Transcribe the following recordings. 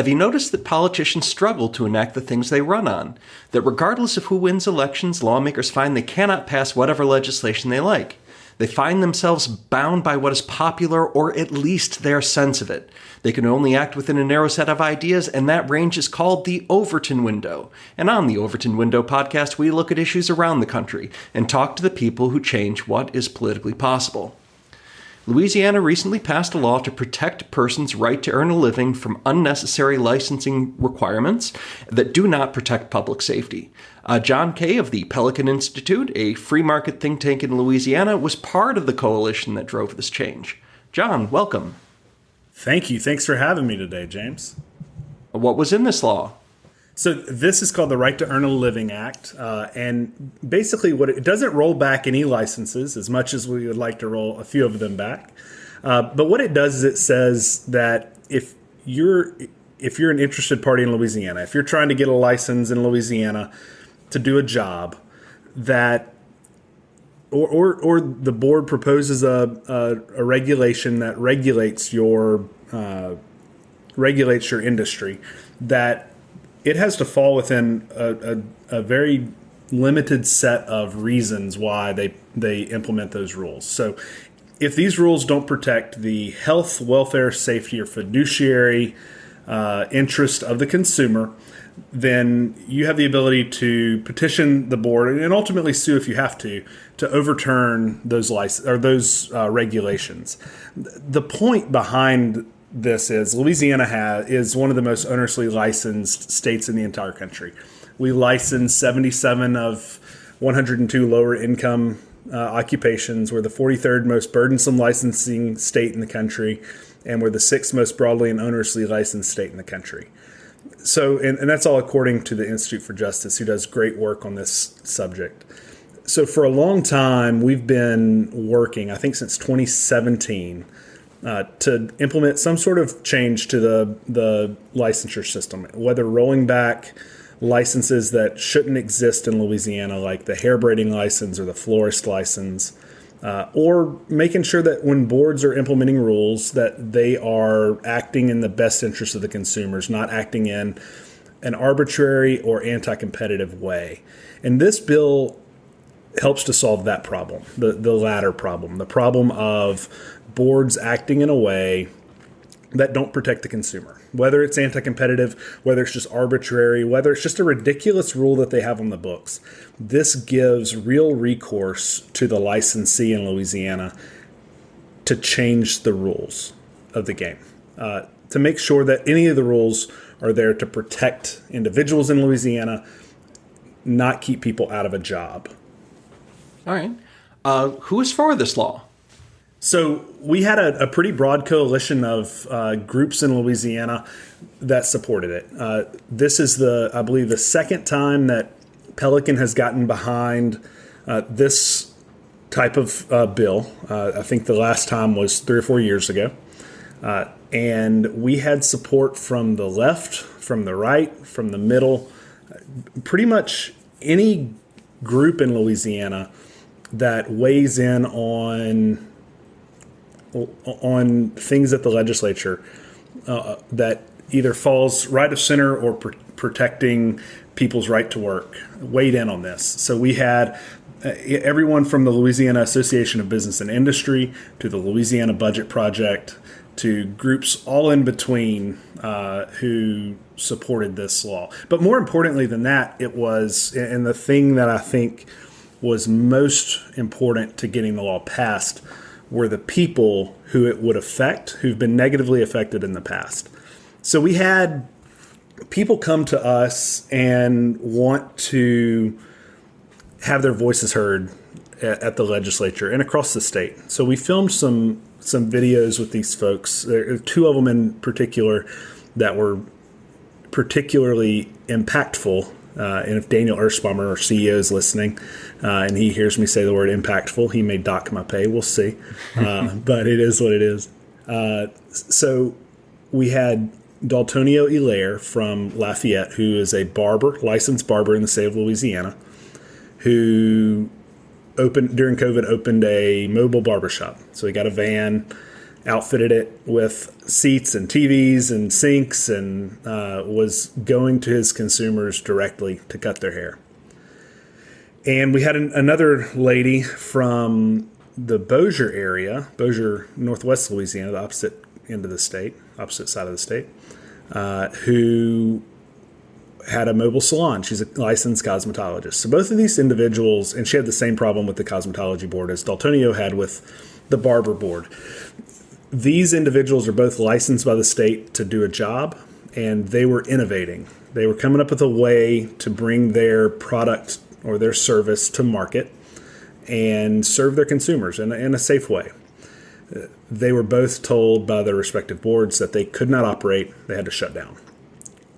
Have you noticed that politicians struggle to enact the things they run on? That regardless of who wins elections, lawmakers find they cannot pass whatever legislation they like. They find themselves bound by what is popular, or at least their sense of it. They can only act within a narrow set of ideas, and that range is called the Overton window. And on the Overton Window podcast, we look at issues around the country and talk to the people who change what is politically possible. Louisiana recently passed a law to protect a person's right to earn a living from unnecessary licensing requirements that do not protect public safety. Uh, John Kay of the Pelican Institute, a free market think tank in Louisiana, was part of the coalition that drove this change. John, welcome. Thank you. Thanks for having me today, James. What was in this law? So this is called the Right to Earn a Living Act, uh, and basically, what it, it, doesn't roll back any licenses as much as we would like to roll a few of them back. Uh, but what it does is it says that if you're if you're an interested party in Louisiana, if you're trying to get a license in Louisiana to do a job, that or, or, or the board proposes a, a, a regulation that regulates your uh, regulates your industry that it has to fall within a, a, a, very limited set of reasons why they they implement those rules. So if these rules don't protect the health, welfare, safety, or fiduciary uh, interest of the consumer, then you have the ability to petition the board and ultimately sue if you have to to overturn those license or those uh, regulations. The point behind this is Louisiana has is one of the most onerously licensed states in the entire country. We license 77 of 102 lower income uh, occupations. We're the 43rd most burdensome licensing state in the country, and we're the sixth most broadly and onerously licensed state in the country so, and, and that's all according to the Institute for Justice, who does great work on this subject. So, for a long time, we've been working, I think since 2017, uh, to implement some sort of change to the, the licensure system, whether rolling back licenses that shouldn't exist in Louisiana, like the hair braiding license or the florist license, uh, or making sure that when boards are implementing rules that they are acting in the best interest of the consumers not acting in an arbitrary or anti-competitive way. And this bill helps to solve that problem the, the latter problem the problem of boards acting in a way that don't protect the consumer whether it's anti competitive, whether it's just arbitrary, whether it's just a ridiculous rule that they have on the books. This gives real recourse to the licensee in Louisiana to change the rules of the game, uh, to make sure that any of the rules are there to protect individuals in Louisiana, not keep people out of a job. All right. Uh, who is for this law? So we had a, a pretty broad coalition of uh, groups in Louisiana that supported it. Uh, this is the, I believe, the second time that Pelican has gotten behind uh, this type of uh, bill. Uh, I think the last time was three or four years ago. Uh, and we had support from the left, from the right, from the middle, pretty much any group in Louisiana that weighs in on on things at the legislature uh, that either falls right of center or pr- protecting people's right to work weighed in on this. So we had uh, everyone from the Louisiana Association of Business and Industry to the Louisiana Budget Project to groups all in between uh, who supported this law. But more importantly than that, it was, and the thing that I think was most important to getting the law passed were the people who it would affect who've been negatively affected in the past. So we had people come to us and want to have their voices heard at, the legislature and across the state. So we filmed some some videos with these folks. There are two of them in particular that were particularly impactful uh, and if Daniel Erspamer, our CEO, is listening uh, and he hears me say the word impactful, he may dock my pay. We'll see. Uh, but it is what it is. Uh, so we had Daltonio Hilaire from Lafayette, who is a barber, licensed barber in the state of Louisiana, who opened during COVID opened a mobile barbershop. So he got a van outfitted it with seats and TVs and sinks, and uh, was going to his consumers directly to cut their hair. And we had an, another lady from the Bossier area, Bossier, Northwest Louisiana, the opposite end of the state, opposite side of the state, uh, who had a mobile salon. She's a licensed cosmetologist. So both of these individuals, and she had the same problem with the cosmetology board as Daltonio had with the barber board. These individuals are both licensed by the state to do a job, and they were innovating. They were coming up with a way to bring their product or their service to market and serve their consumers in a, in a safe way. They were both told by their respective boards that they could not operate, they had to shut down.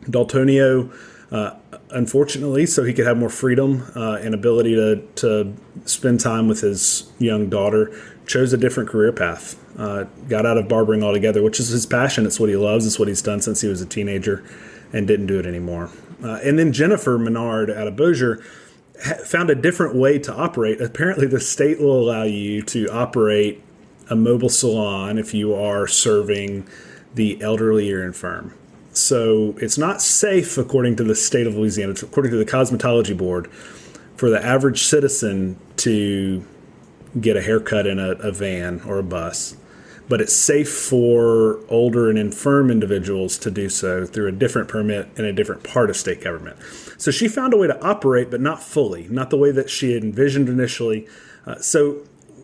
Daltonio, uh, unfortunately, so he could have more freedom uh, and ability to, to spend time with his young daughter, chose a different career path. Uh, got out of barbering altogether, which is his passion. It's what he loves. It's what he's done since he was a teenager, and didn't do it anymore. Uh, and then Jennifer Menard out of Bossier found a different way to operate. Apparently, the state will allow you to operate a mobile salon if you are serving the elderly or infirm. So it's not safe, according to the state of Louisiana, according to the Cosmetology Board, for the average citizen to get a haircut in a, a van or a bus. But it's safe for older and infirm individuals to do so through a different permit in a different part of state government. So she found a way to operate, but not fully, not the way that she had envisioned initially. Uh, so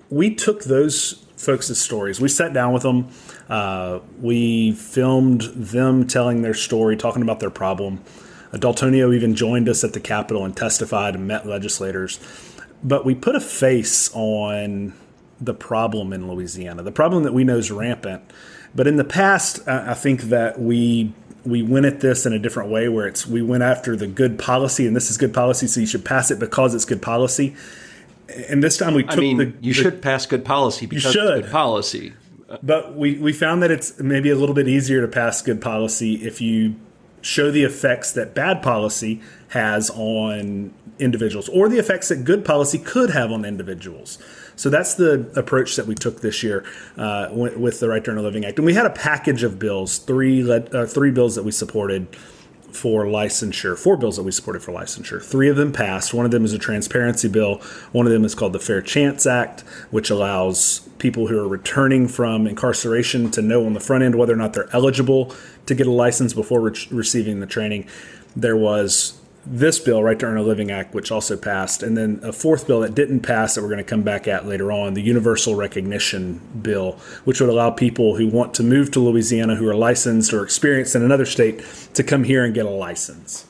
we took those folks' stories. We sat down with them. Uh, we filmed them telling their story, talking about their problem. Daltonio even joined us at the Capitol and testified and met legislators. But we put a face on the problem in Louisiana, the problem that we know is rampant. But in the past, I think that we we went at this in a different way where it's we went after the good policy and this is good policy so you should pass it because it's good policy and this time we took I mean, the, you the, should pass good policy because it's good policy but we, we found that it's maybe a little bit easier to pass good policy if you show the effects that bad policy has on individuals or the effects that good policy could have on individuals. So that's the approach that we took this year uh, with the Right to Earn a Living Act, and we had a package of bills, three uh, three bills that we supported for licensure, four bills that we supported for licensure. Three of them passed. One of them is a transparency bill. One of them is called the Fair Chance Act, which allows people who are returning from incarceration to know on the front end whether or not they're eligible to get a license before re- receiving the training. There was this bill, Right to Earn a Living Act, which also passed, and then a fourth bill that didn't pass that we're going to come back at later on, the Universal Recognition Bill, which would allow people who want to move to Louisiana who are licensed or experienced in another state to come here and get a license.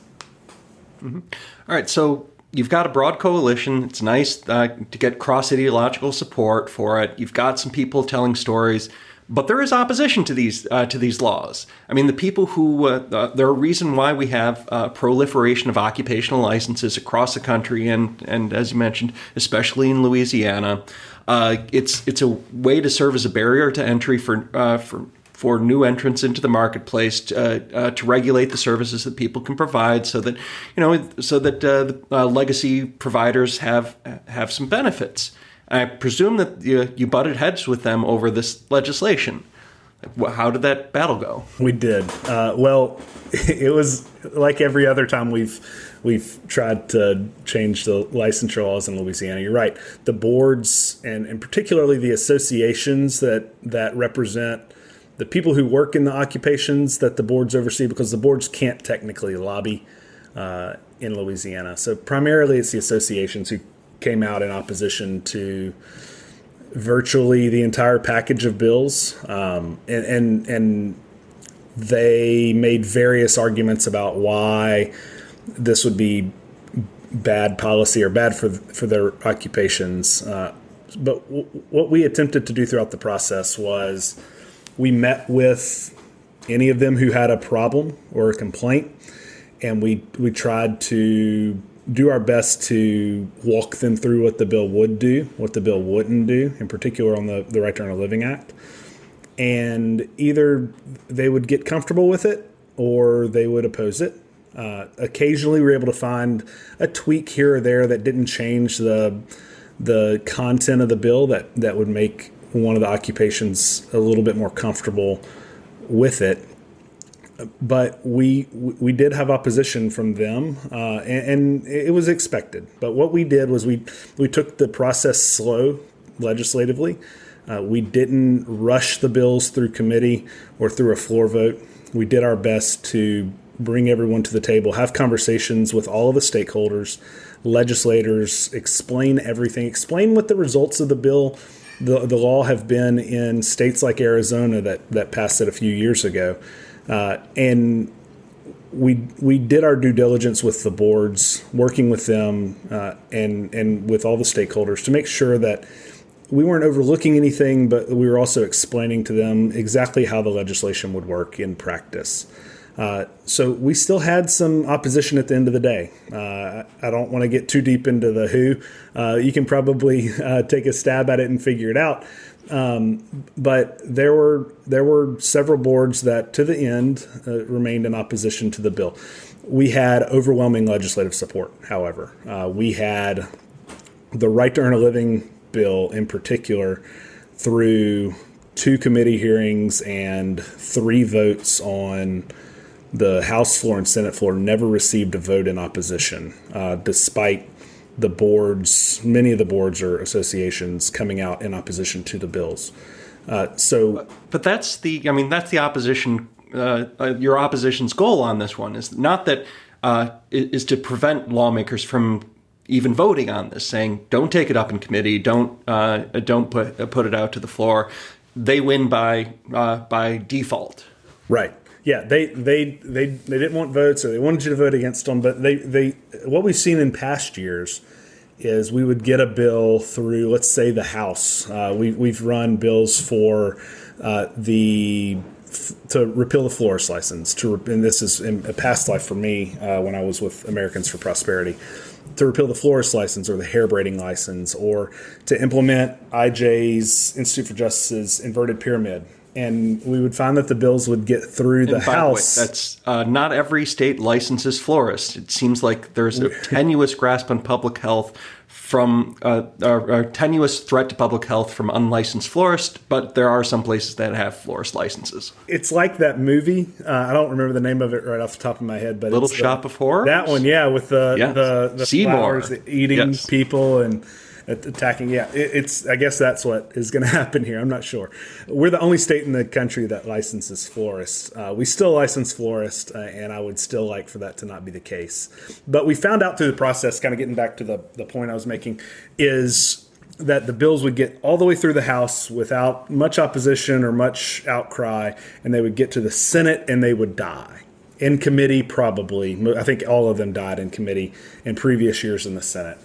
Mm-hmm. All right, so you've got a broad coalition. It's nice uh, to get cross ideological support for it. You've got some people telling stories but there is opposition to these uh, to these laws. I mean, the people who uh, uh, there are a reason why we have uh, proliferation of occupational licenses across the country, and and as you mentioned, especially in Louisiana, uh, it's it's a way to serve as a barrier to entry for for for new entrants into the marketplace to, uh, uh, to, regulate the services that people can provide, so that you know, so that uh, the legacy providers have have some benefits. I presume that you, you butted heads with them over this legislation. How did that battle go? We did. Uh, well, it was like every other time we've we've tried to change the licensure laws in Louisiana. You're right. The boards and, and particularly the associations that that represent the people who work in the occupations that the boards oversee, because the boards can't technically lobby uh, in Louisiana. So primarily, it's the associations who came out in opposition to virtually the entire package of bills, um, and, and and they made various arguments about why this would be bad policy or bad for for their occupations. Uh, but w- what we attempted to do throughout the process was we met with any of them who had a problem or a complaint, and we we tried to do our best to walk them through what the bill would do, what the bill wouldn't do, in particular on the, the Right to Earn a Living Act. And either they would get comfortable with it or they would oppose it. Uh, occasionally, we were able to find a tweak here or there that didn't change the the content of the bill that, that would make one of the occupations a little bit more comfortable with it. But we we did have opposition from them, uh, and, and, it was expected. But what we did was we we took the process slow legislatively. Uh, we didn't rush the bills through committee or through a floor vote. We did our best to bring everyone to the table, have conversations with all of the stakeholders, legislators, explain everything, explain what the results of the bill, the, the law have been in states like Arizona that, that passed it a few years ago. Uh, and we we did our due diligence with the boards, working with them uh, and and with all the stakeholders to make sure that we weren't overlooking anything, but we were also explaining to them exactly how the legislation would work in practice. Uh, so we still had some opposition at the end of the day. Uh, I don't want to get too deep into the who. Uh, you can probably uh, take a stab at it and figure it out. Um, but there were there were several boards that, to the end, uh, remained in opposition to the bill. We had overwhelming legislative support. However, we had the right to earn a living bill in particular through two committee hearings and three votes on the House floor and Senate floor never received a vote in opposition, uh, despite the boards, many of the boards or associations coming out in opposition to the bills. Uh, so, but that's the, I mean, that's the opposition. Uh, uh your opposition's goal on this one is not that uh, is to prevent lawmakers from even voting on this, saying don't take it up in committee, don't uh, don't put put it out to the floor. They win by by default. Right yeah, they they they they didn't want votes or they wanted you to vote against them, but they they what we've seen in past years is we would get a bill through, let's say the House. Uh, we we've run bills for uh, the to repeal the florist license to and this is in a past life for me uh, when I was with Americans for Prosperity to repeal the florist license or the hair braiding license or to implement IJ's Institute for Justice's inverted pyramid and we would find that the bills would get through the House. The way, that's uh, not every state licenses florists. It seems like there's a tenuous grasp on public health from uh, a, a, tenuous threat to public health from unlicensed florists, but there are some places that have florist licenses. It's like that movie. Uh, I don't remember the name of it right off the top of my head, but Little Shop the, of Horrors. That one, yeah, with the yes. the, the flowers eating yes. people and attacking. Yeah, it, it's. I guess that's what is going to happen here. I'm not sure. We're the only state in the country that licenses florists. Uh, we still license florists, uh, and I would still like for that to not be the case. But we found out through the process, kind of getting back to the the point I was making, is that the bills would get all the way through the House without much opposition or much outcry, and they would get to the Senate and they would die in committee. Probably, I think all of them died in committee in previous years in the Senate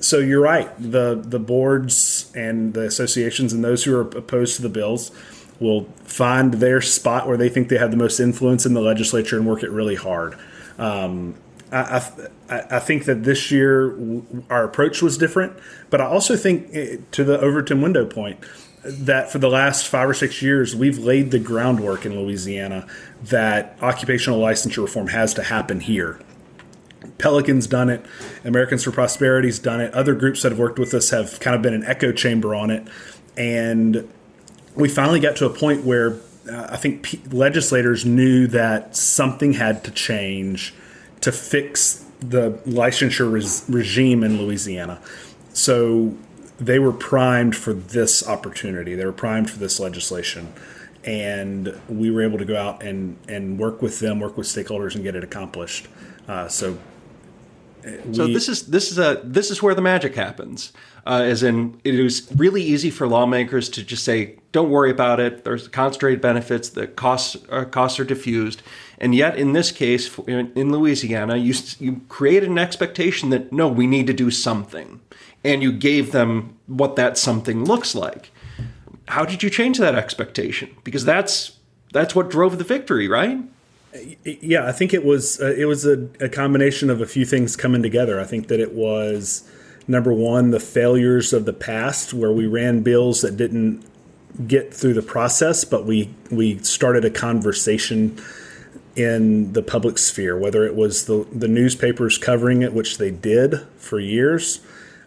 so you're right. The the boards and the associations and those who are opposed to the bills will find their spot where they think they have the most influence in the legislature and work it really hard. Um, I, I, I, think that this year our approach was different, but I also think eh, to the Overton window point that for the last five or six years we've laid the groundwork in Louisiana that occupational licensure reform has to happen here. Pelican's done it. Americans for Prosperity's done it. Other groups that have worked with us have kind of been an echo chamber on it. And we finally got to a point where uh, I think p- legislators knew that something had to change to fix the licensure res- regime in Louisiana. So they were primed for this opportunity. They were primed for this legislation. And we were able to go out and, and work with them, work with stakeholders, and get it accomplished. Uh, so we, so this is this is a this is where the magic happens. Uh, as in, it is really easy for lawmakers to just say, "Don't worry about it." There's concentrated benefits. The costs uh, costs are diffused, and yet in this case, in, in Louisiana, you you created an expectation that no, we need to do something, and you gave them what that something looks like. How did you change that expectation? Because that's that's what drove the victory, right? Yeah, I think it was uh, it was a, a, combination of a few things coming together. I think that it was number one the failures of the past where we ran bills that didn't get through the process, but we we started a conversation in the public sphere, whether it was the the newspapers covering it, which they did for years,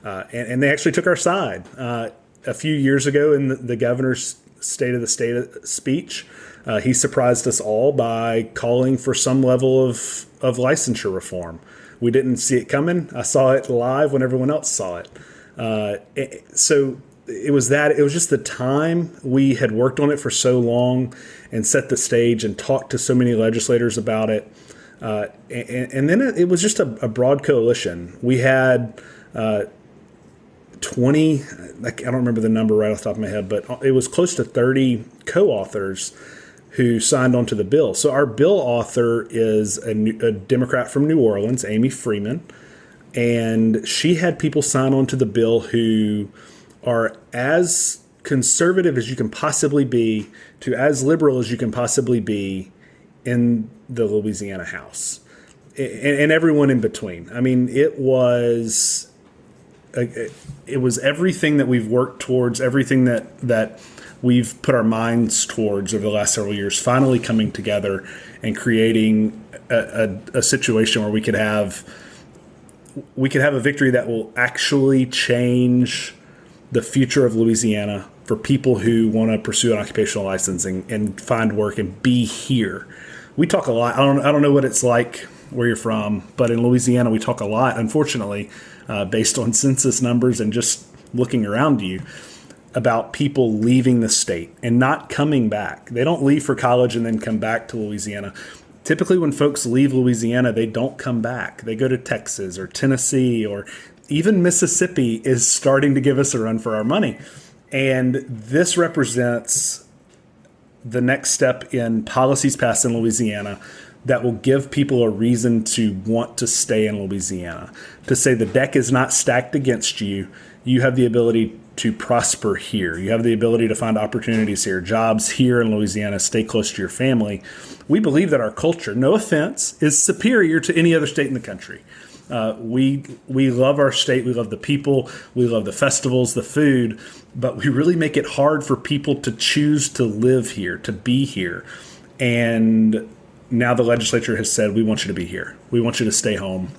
uh, and, and, they actually took our side. Uh, a few years ago in the, the governor's State of the State speech, uh, he surprised us all by calling for some level of, of licensure reform. We didn't see it coming. I saw it live when everyone else saw it. Uh, it so it was that it was just the time we had worked on it for so long and set the stage and talked to so many legislators about it. Uh, and, and, then it, was just a, a, broad coalition. We had uh, 20, I don't remember the number right off the top of my head, but it was close to 30 co authors who signed onto the bill. So our bill author is a, a Democrat from New Orleans, Aimee Freeman, and she had people sign onto the bill who are as conservative as you can possibly be to as liberal as you can possibly be in the Louisiana House and, and everyone in between. I mean, it was it was everything that we've worked towards, everything that that we've put our minds towards over the last several years, finally coming together and creating a, a, a situation where we could have we could have a victory that will actually change the future of Louisiana for people who want to pursue an occupational license and, and find work and be here. We talk a lot. I don't, I don't know what it's like where you're from, but in Louisiana, we talk a lot, unfortunately, uh, based on census numbers and just looking around you about people leaving the state and not coming back. They don't leave for college and then come back to Louisiana. Typically, when folks leave Louisiana, they don't come back. They go to Texas or Tennessee or even Mississippi is starting to give us a run for our money. And this represents the next step in policies passed in Louisiana that will give people a reason to want to stay in Louisiana. To say the deck is not stacked against you, you have the ability to prosper here. You have the ability to find opportunities here, jobs here in Louisiana, stay close to your family. We believe that our culture, no offense, is superior to any other state in the country. Uh, we we love our state. We love the people. We love the festivals, the food. But we really make it hard for people to choose to live here, to be here. And now the legislature has said, we want you to be here. We want you to stay home.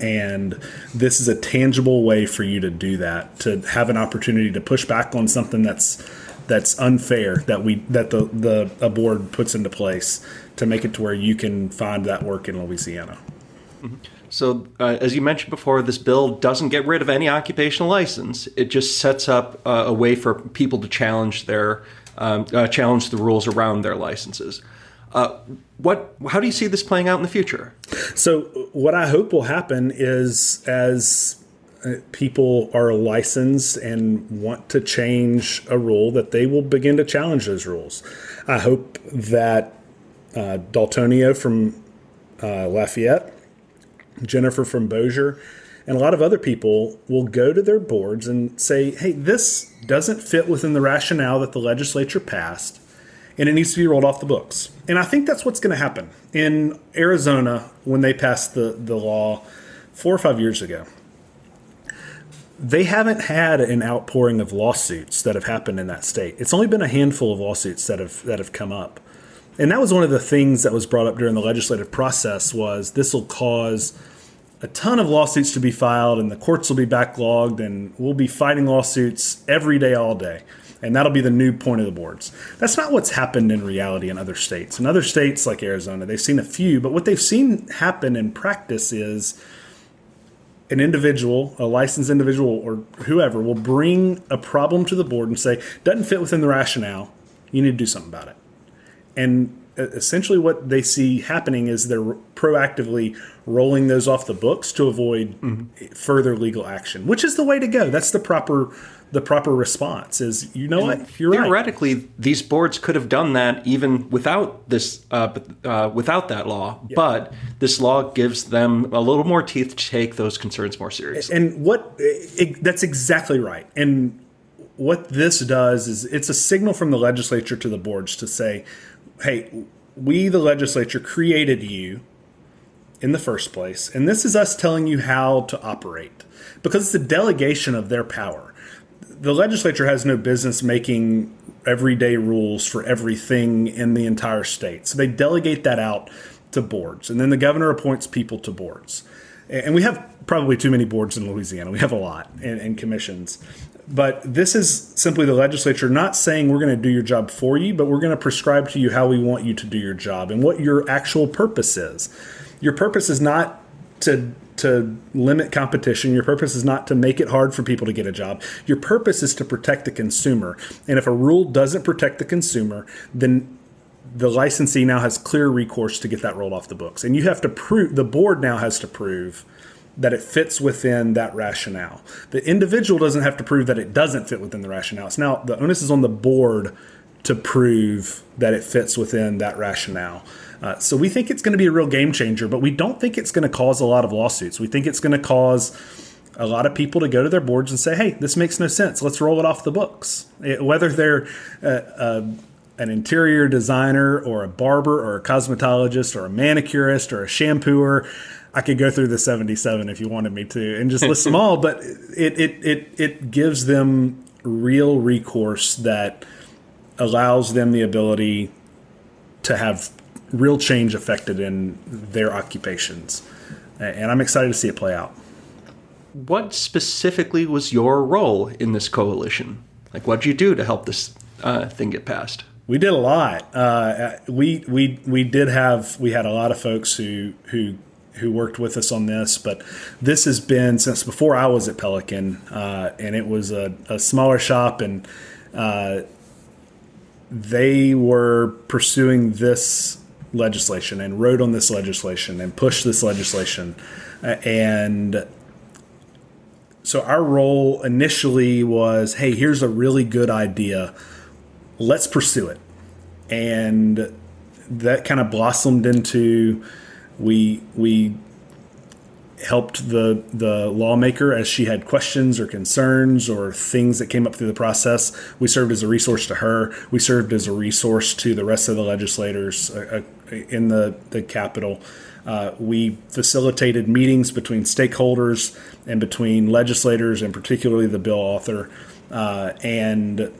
And this is a tangible way for you to do that, to have an opportunity to push back on something that's that's unfair that we that the the a board puts into place to make it to where you can find that work in Louisiana. Mm-hmm. So, uh, as you mentioned before, this bill doesn't get rid of any occupational license. It just sets up uh, a way for people to challenge their um, uh, challenge the rules around their licenses. Uh, what? How do you see this playing out in the future? So, what I hope will happen is as uh, people are licensed and want to change a rule, that they will begin to challenge those rules. I hope that uh, Daltonio from Lafayette Jennifer from Bossier, and a lot of other people will go to their boards and say, hey, this doesn't fit within the rationale that the legislature passed, and it needs to be rolled off the books. And I think that's what's going to happen. In Arizona, when they passed the, the law four or five years ago, they haven't had an outpouring of lawsuits that have happened in that state. It's only been a handful of lawsuits that have that have come up. And that was one of the things that was brought up during the legislative process was this will cause a ton of lawsuits to be filed and the courts will be backlogged and we'll be fighting lawsuits every day all day and that'll be the new point of the boards that's not what's happened in reality in other states in other states like arizona they've seen a few but what they've seen happen in practice is an individual a licensed individual or whoever will bring a problem to the board and say doesn't fit within the rationale you need to do something about it and essentially what they see happening is they're proactively rolling those off the books to avoid mm-hmm. further legal action, which is the way to go. That's the proper the proper response. Is you know and what you're theoretically right. these boards could have done that even without this uh, uh, without that law, yeah. but this law gives them a little more teeth to take those concerns more seriously. And what it, that's exactly right. And what this does is it's a signal from the legislature to the boards to say hey, we, the legislature, created you in the first place, and this is us telling you how to operate because it's a delegation of their power. The legislature has no business making everyday rules for everything in the entire state. So they delegate that out to boards, and then the governor appoints people to boards. And we have probably too many boards in Louisiana. We have a lot, and, and commissions. but this is simply the legislature not saying we're going to do your job for you, but we're going to prescribe to you how we want you to do your job and what your actual purpose is. Your purpose is not to to limit competition. Your purpose is not to make it hard for people to get a job. Your purpose is to protect the consumer. And if a rule doesn't protect the consumer, then the licensee now has clear recourse to get that rolled off the books. And you have to prove the board now has to prove that it fits within that rationale. The individual doesn't have to prove that it doesn't fit within the rationale. It's now the onus is on the board to prove that it fits within that rationale. Uh, so we think it's going to be a real game changer, but we don't think it's going to cause a lot of lawsuits. We think it's going to cause a lot of people to go to their boards and say, "Hey, this makes no sense. Let's roll it off the books." It, whether they're uh, uh, an interior designer or a barber or a cosmetologist or a manicurist or a shampooer. I could go through the 77 if you wanted me to and just list them all, but it, it, it, it gives them real recourse that allows them the ability to have real change affected in their occupations. And I'm excited to see it play out. What specifically was your role in this coalition? Like, what'd you do to help this uh, thing get passed? We did a lot. Uh, we we we did have we had a lot of folks who who who worked with us on this, but this has been since before I was at Pelican, uh, and it was a, a smaller shop, and uh, they were pursuing this legislation and wrote on this legislation and pushed this legislation, and so our role initially was, hey, here's a really good idea let's pursue it. And that kind of blossomed into we we helped the the lawmaker as she had questions or concerns or things that came up through the process. We served as a resource to her. We served as a resource to the rest of the legislators uh, uh in the the Capitol. Uh, we facilitated meetings between stakeholders and between legislators, and particularly the bill author. Uh, and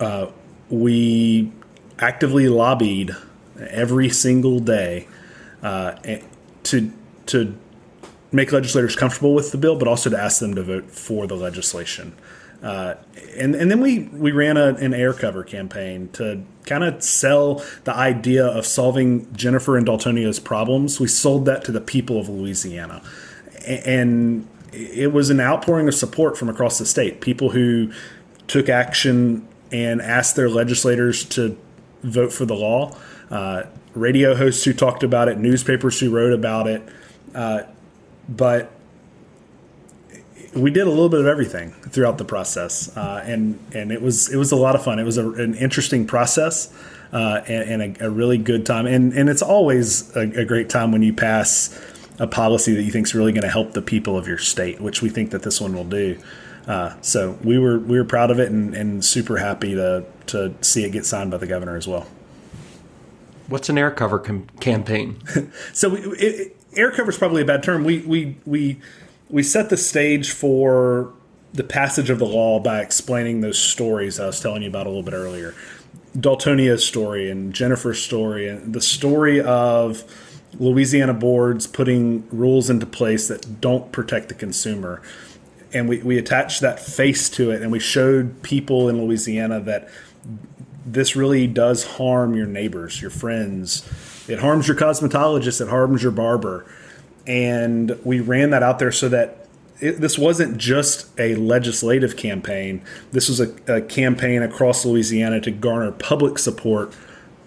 uh, we actively lobbied every single day uh, to to make legislators comfortable with the bill, but also to ask them to vote for the legislation. Uh, and and then we we ran a, an air cover campaign to kind of sell the idea of solving Jennifer and Daltonia's problems. We sold that to the people of Louisiana, and it was an outpouring of support from across the state. People who took action and asked their legislators to vote for the law. Uh, radio hosts who talked about it, newspapers who wrote about it, uh, but we did a little bit of everything throughout the process, uh, and and it was it was a lot of fun. It was a, an interesting process uh, and, and a, a, really good time. And and it's always a, a great time when you pass a policy that you think is really going to help the people of your state, which we think that this one will do. Uh, so we were we were proud of it and, and super happy to to see it get signed by the governor as well. What's an air cover com- campaign? so we, it, air cover is probably a bad term. We we we we set the stage for the passage of the law by explaining those stories I was telling you about a little bit earlier. Daltonia's story and Jennifer's story and the story of Louisiana boards putting rules into place that don't protect the consumer and we, we attached that face to it and we showed people in Louisiana that this really does harm your neighbors, your friends. It harms your cosmetologist, it harms your barber. And we ran that out there so that it, this wasn't just a legislative campaign. This was a, a campaign across Louisiana to garner public support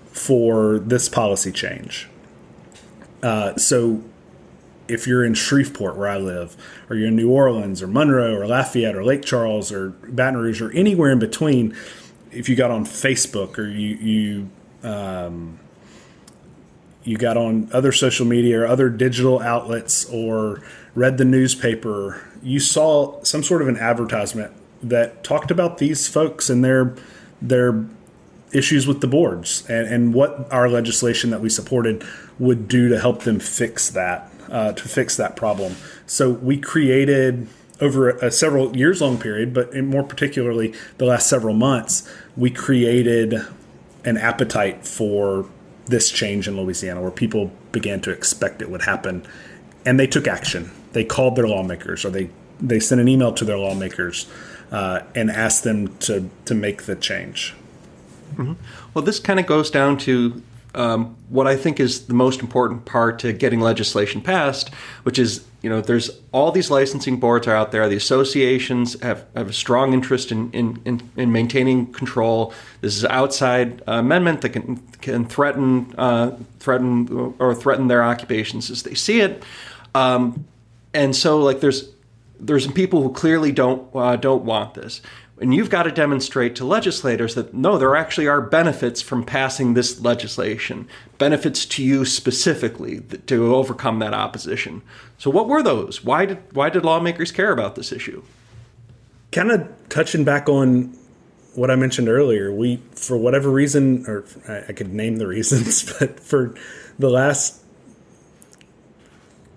for this policy change. Uh, so if you're in Shreveport, where I live, or you're in New Orleans, or Monroe, or Lafayette, or Lake Charles, or Baton Rouge, or anywhere in between, if you got on Facebook or you you um, you got on other social media or other digital outlets or read the newspaper, you saw some sort of an advertisement that talked about these folks and their their issues with the boards and, and what our legislation that we supported would do to help them fix that uh, to fix that problem. So we created over a, several years long period, but more particularly the last several months, we created an appetite for this change in Louisiana where people began to expect it would happen and they took action. They called their lawmakers or they, they sent an email to their lawmakers uh, and asked them to to make the change. Mm-hmm. Well, this kind of goes down to um, what I think is the most important part to getting legislation passed, which is you know there's all these licensing boards are out there. The associations have, have a strong interest in, in, in, in maintaining control. This is outside amendment that can can threaten uh, threaten or threaten their occupations as they see it. Um, and so like there's there's some people who clearly don't uh, don't want this. And you've got to demonstrate to legislators that no, there actually are benefits from passing this legislation, benefits to you specifically to overcome that opposition. So, what were those? Why did why did lawmakers care about this issue? Kind of touching back on what I mentioned earlier, we for whatever reason, or I could name the reasons, but for the last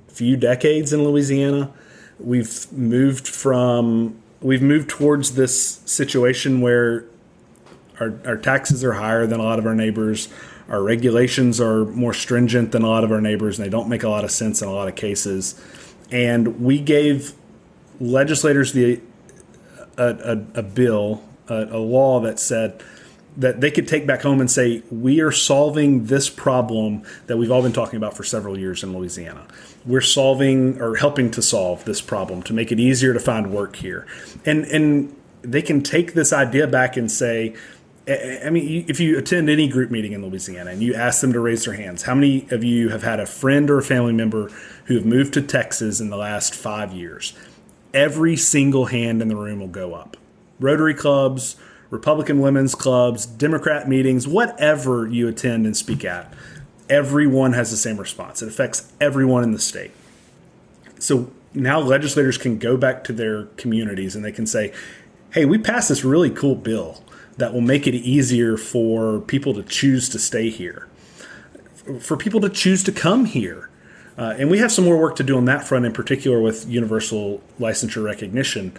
few decades in Louisiana, we've moved from we've moved towards this situation where our, our taxes are higher than a lot of our neighbors. Our regulations are more stringent than a lot of our neighbors, and they don't make a lot of sense in a lot of cases. And we gave legislators the a, a, a bill, a, a law that said that they could take back home and say, we are solving this problem that we've all been talking about for several years in Louisiana. We're solving or helping to solve this problem to make it easier to find work here. And, and they can take this idea back and say, I mean, if you attend any group meeting in Louisiana and you ask them to raise their hands, how many of you have had a friend or a family member who have moved to Texas in the last five years? Every single hand in the room will go up. Rotary clubs, Republican women's clubs, Democrat meetings, whatever you attend and speak at, everyone has the same response. It affects everyone in the state. So now legislators can go back to their communities and they can say, hey, we passed this really cool bill that will make it easier for people to choose to stay here, for people to choose to come here. Uh, and we have some more work to do on that front, in particular with universal licensure recognition.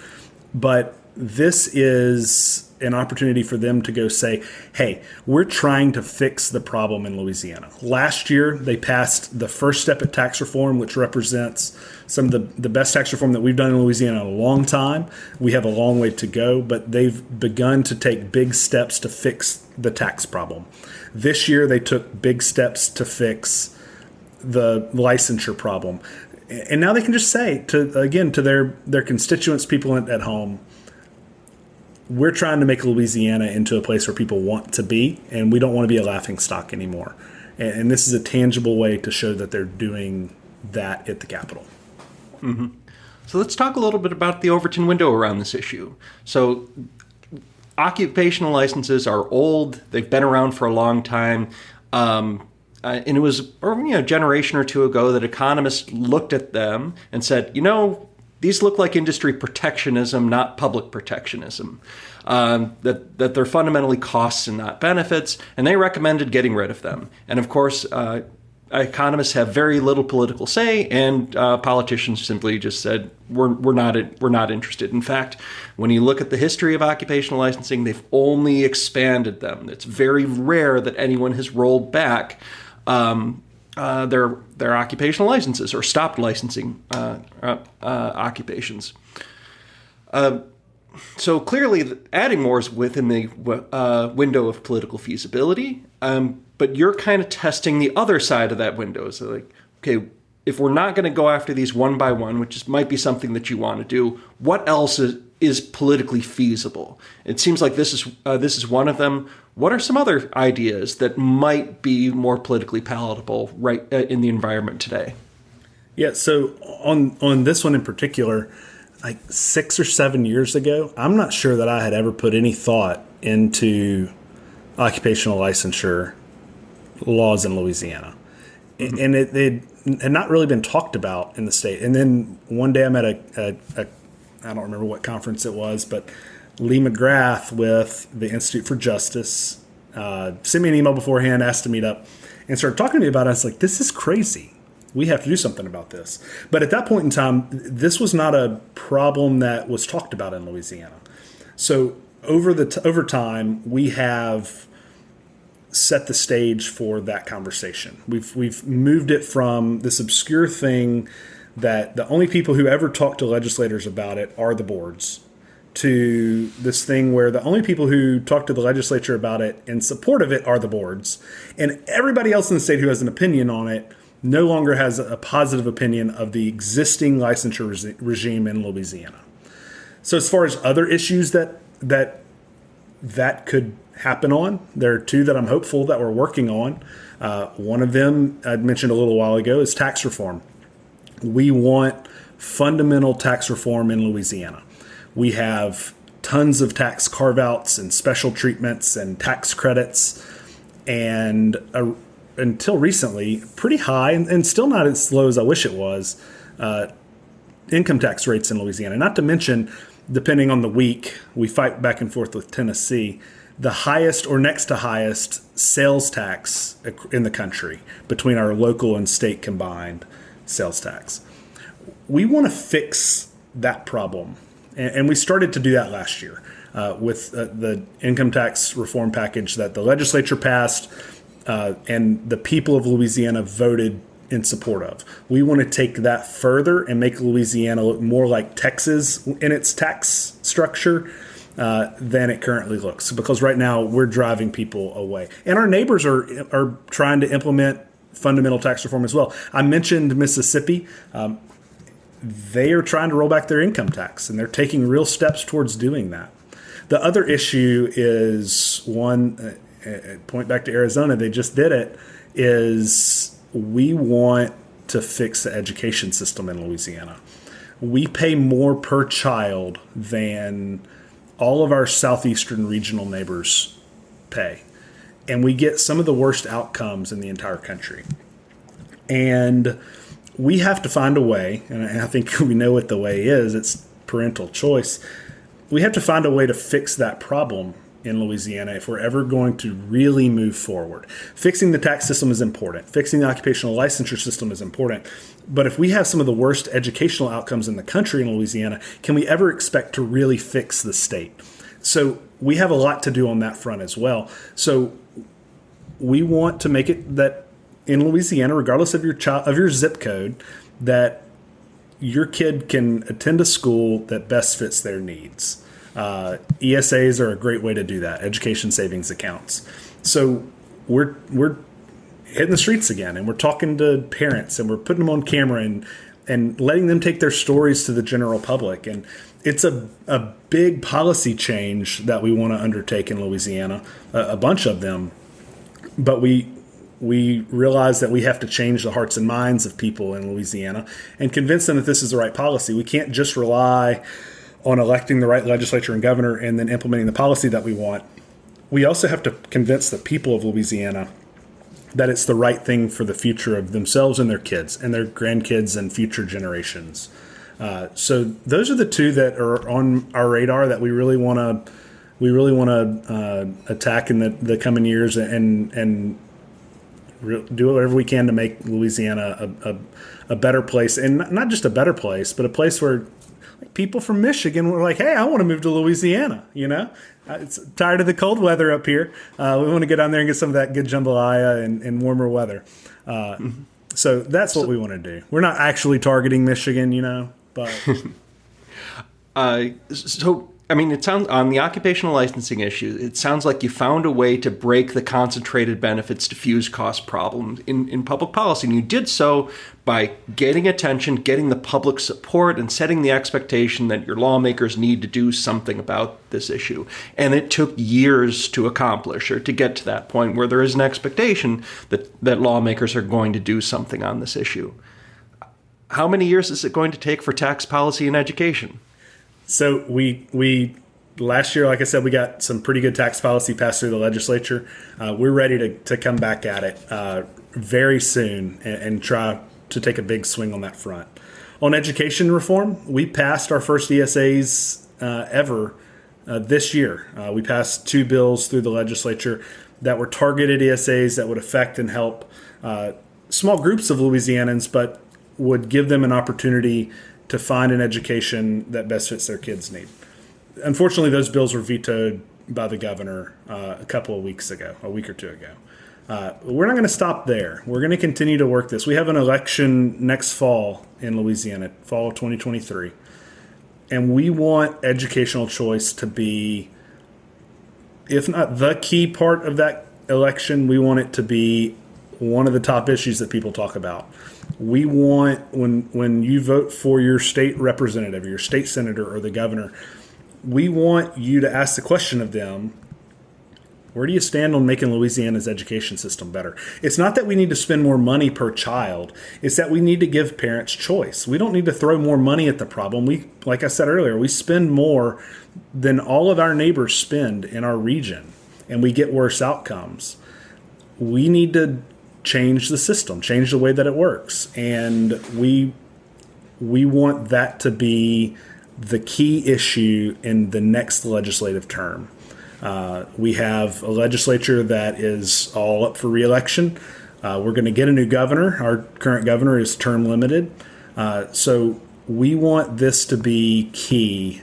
But this is an opportunity for them to go say, hey, we're trying to fix the problem in Louisiana. Last year, they passed the first step at tax reform, which represents some of the, the best tax reform that we've done in Louisiana in a long time. We have a long way to go, but they've begun to take big steps to fix the tax problem. This year, they took big steps to fix the licensure problem. And now they can just say to again to their their constituents, people at home, we're trying to make Louisiana into a place where people want to be, and we don't want to be a laughing stock anymore. And, and this is a tangible way to show that they're doing that at the Capitol. Mm-hmm. So let's talk a little bit about the Overton window around this issue. So occupational licenses are old; they've been around for a long time. Um, uh, and it was you know, a generation or two ago that economists looked at them and said, you know, these look like industry protectionism, not public protectionism. Um, that that they're fundamentally costs and not benefits, and they recommended getting rid of them. And of course, uh, economists have very little political say, and uh, politicians simply just said we're we're not we're not interested. In fact, when you look at the history of occupational licensing, they've only expanded them. It's very rare that anyone has rolled back. Um, uh, their their occupational licenses or stopped licensing uh, uh, uh occupations. Uh, so clearly, adding more is within the uh, window of political feasibility. Um, but you're kind of testing the other side of that window. So, like, okay, if we're not going to go after these one by one, which is, might be something that you want to do, what else is, is politically feasible? It seems like this is this is one of them. What are some other ideas that might be more politically palatable right uh, in the environment today? Yeah, so on on this one in particular, like 6 or 7 years ago, I'm not sure that I had ever put any thought into occupational licensure laws in Louisiana. Mm-hmm. And it, it, had not really been talked about in the state. And then one day I'm at a, a, a I don't remember what conference it was, but Lee McGrath with the Institute for Justice uh, sent me an email beforehand, asked to meet up, and started talking to me about it. I was like, this is crazy. We have to do something about this. But at that point in time, this was not a problem that was talked about in Louisiana. So over the t- over time, we have set the stage for that conversation. We've we've moved it from this obscure thing that the only people who ever talk to legislators about it are the boards to this thing where the only people who talk to the legislature about it in support of it are the boards, and everybody else in the state who has an opinion on it no longer has a positive opinion of the existing licensure regime in Louisiana. So, as far as other issues that that that could happen on, there are two that I'm hopeful that we're working on. Uh, one of them I mentioned a little while ago is tax reform. We want fundamental tax reform in Louisiana. We have tons of tax carve outs and special treatments and tax credits, and uh, until recently, pretty high and, and, still not as low as I wish it was. Uh, income tax rates in Louisiana. Not to mention, depending on the week, we fight back and forth with Tennessee. The highest or next to highest sales tax in the country between our local and state combined sales tax. We want to fix that problem and, and we started to do that last year uh, with uh, the income tax reform package that the legislature passed uh, and the people of Louisiana voted in support of. We want to take that further and make Louisiana look more like Texas in its tax structure. Uh, than it currently looks because right now we're driving people away and our neighbors are are trying to implement fundamental tax reform as well i mentioned mississippi um, they are trying to roll back their income tax and they're taking real steps towards doing that. The other issue is one, uh, uh, point back to Arizona, they just did it, is we want to fix the education system in Louisiana. We pay more per child than all of our southeastern regional neighbors pay. And we get some of the worst outcomes in the entire country. And we have to find a way, and I think we know what the way is it's parental choice. We have to find a way to fix that problem in Louisiana if we're ever going to really move forward. Fixing the tax system is important, fixing the occupational licensure system is important. But if we have some of the worst educational outcomes in the country in Louisiana, can we ever expect to really fix the state? So we have a lot to do on that front as well. So we want to make it that in Louisiana, regardless of your child of your zip code, that your kid can attend a school that best fits their needs. Uh, ESAs are a great way to do that. Education savings accounts. So we're we're hitting the streets again, and we're talking to parents, and we're putting them on camera and and letting them take their stories to the general public. And it's a, a big policy change that we want to undertake in Louisiana, a, a bunch of them. But we we realize that we have to change the hearts and minds of people in Louisiana and convince them that this is the right policy. We can't just rely on electing the right legislature and governor and then implementing the policy that we want. We also have to convince the people of Louisiana that it's the right thing for the future of themselves and their kids and their grandkids and future generations. Uh, so those are the two that are on our radar that we really want to we really want to uh, attack in the, the coming years and and do whatever we can to make Louisiana a, a, a better place, and not just a better place, but a place where people from Michigan were like, "Hey, I want to move to Louisiana." You know, uh, it's tired of the cold weather up here. Uh, we want to get down there and get some of that good jambalaya and, and warmer weather. Uh, mm-hmm. So that's what so, we want to do. We're not actually targeting Michigan, you know, but. Uh, so I mean, it sounds on the occupational licensing issue. It sounds like you found a way to break the concentrated benefits diffuse cost problem in, in public policy, and you did so by getting attention, getting the public support, and setting the expectation that your lawmakers need to do something about this issue. And it took years to accomplish or to get to that point where there is an expectation that that lawmakers are going to do something on this issue. How many years is it going to take for tax policy and education? So we we last year, like I said, we got some pretty good tax policy passed through the legislature. Uh, we're ready to, to come back at it uh, very soon and, and, try to take a big swing on that front. On education reform, we passed our first ESAs uh, ever uh, this year. Uh, we passed two bills through the legislature that were targeted ESAs that would affect and help uh, small groups of Louisianans, but would give them an opportunity to find an education that best fits their kids' need. Unfortunately, those bills were vetoed by the governor uh, a couple of weeks ago, a week or two ago. Uh, we're not going to stop there. We're going to continue to work this. We have an election next fall in Louisiana, fall of 2023. and we want educational choice to be, if not the key part of that election, we want it to be one of the top issues that people talk about. We want when when you vote for your state representative, your state senator, or the governor, we want you to ask the question of them where do you stand on making Louisiana's education system better? It's not that we need to spend more money per child. It's that we need to give parents choice. We don't need to throw more money at the problem. We like I said earlier, we spend more than all of our neighbors spend in our region and we get worse outcomes. We need to change the system, change the way that it works. And we we want that to be the key issue in the next legislative term. Uh, we have a legislature that is all up for reelection. Uh, we're going to get a new governor. Our current governor is term limited. Uh, so we want this to be key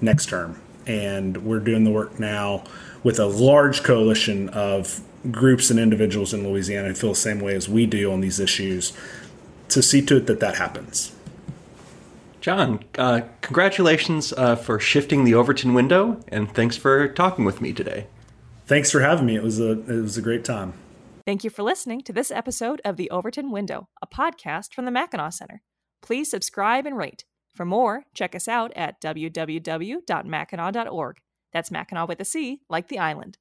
next term. And we're doing the work now with a large coalition of groups and individuals in Louisiana who feel the same way as we do on these issues to see to it that that happens. John, uh, congratulations uh, for shifting the Overton window, and thanks for talking with me today. Thanks for having me. It was a it was a great time. Thank you for listening to this episode of the Overton Window, a podcast from the Mackinac Center. Please subscribe and rate. For more, check us out at www.mackinac.org. That's Mackinac with a C, like the island.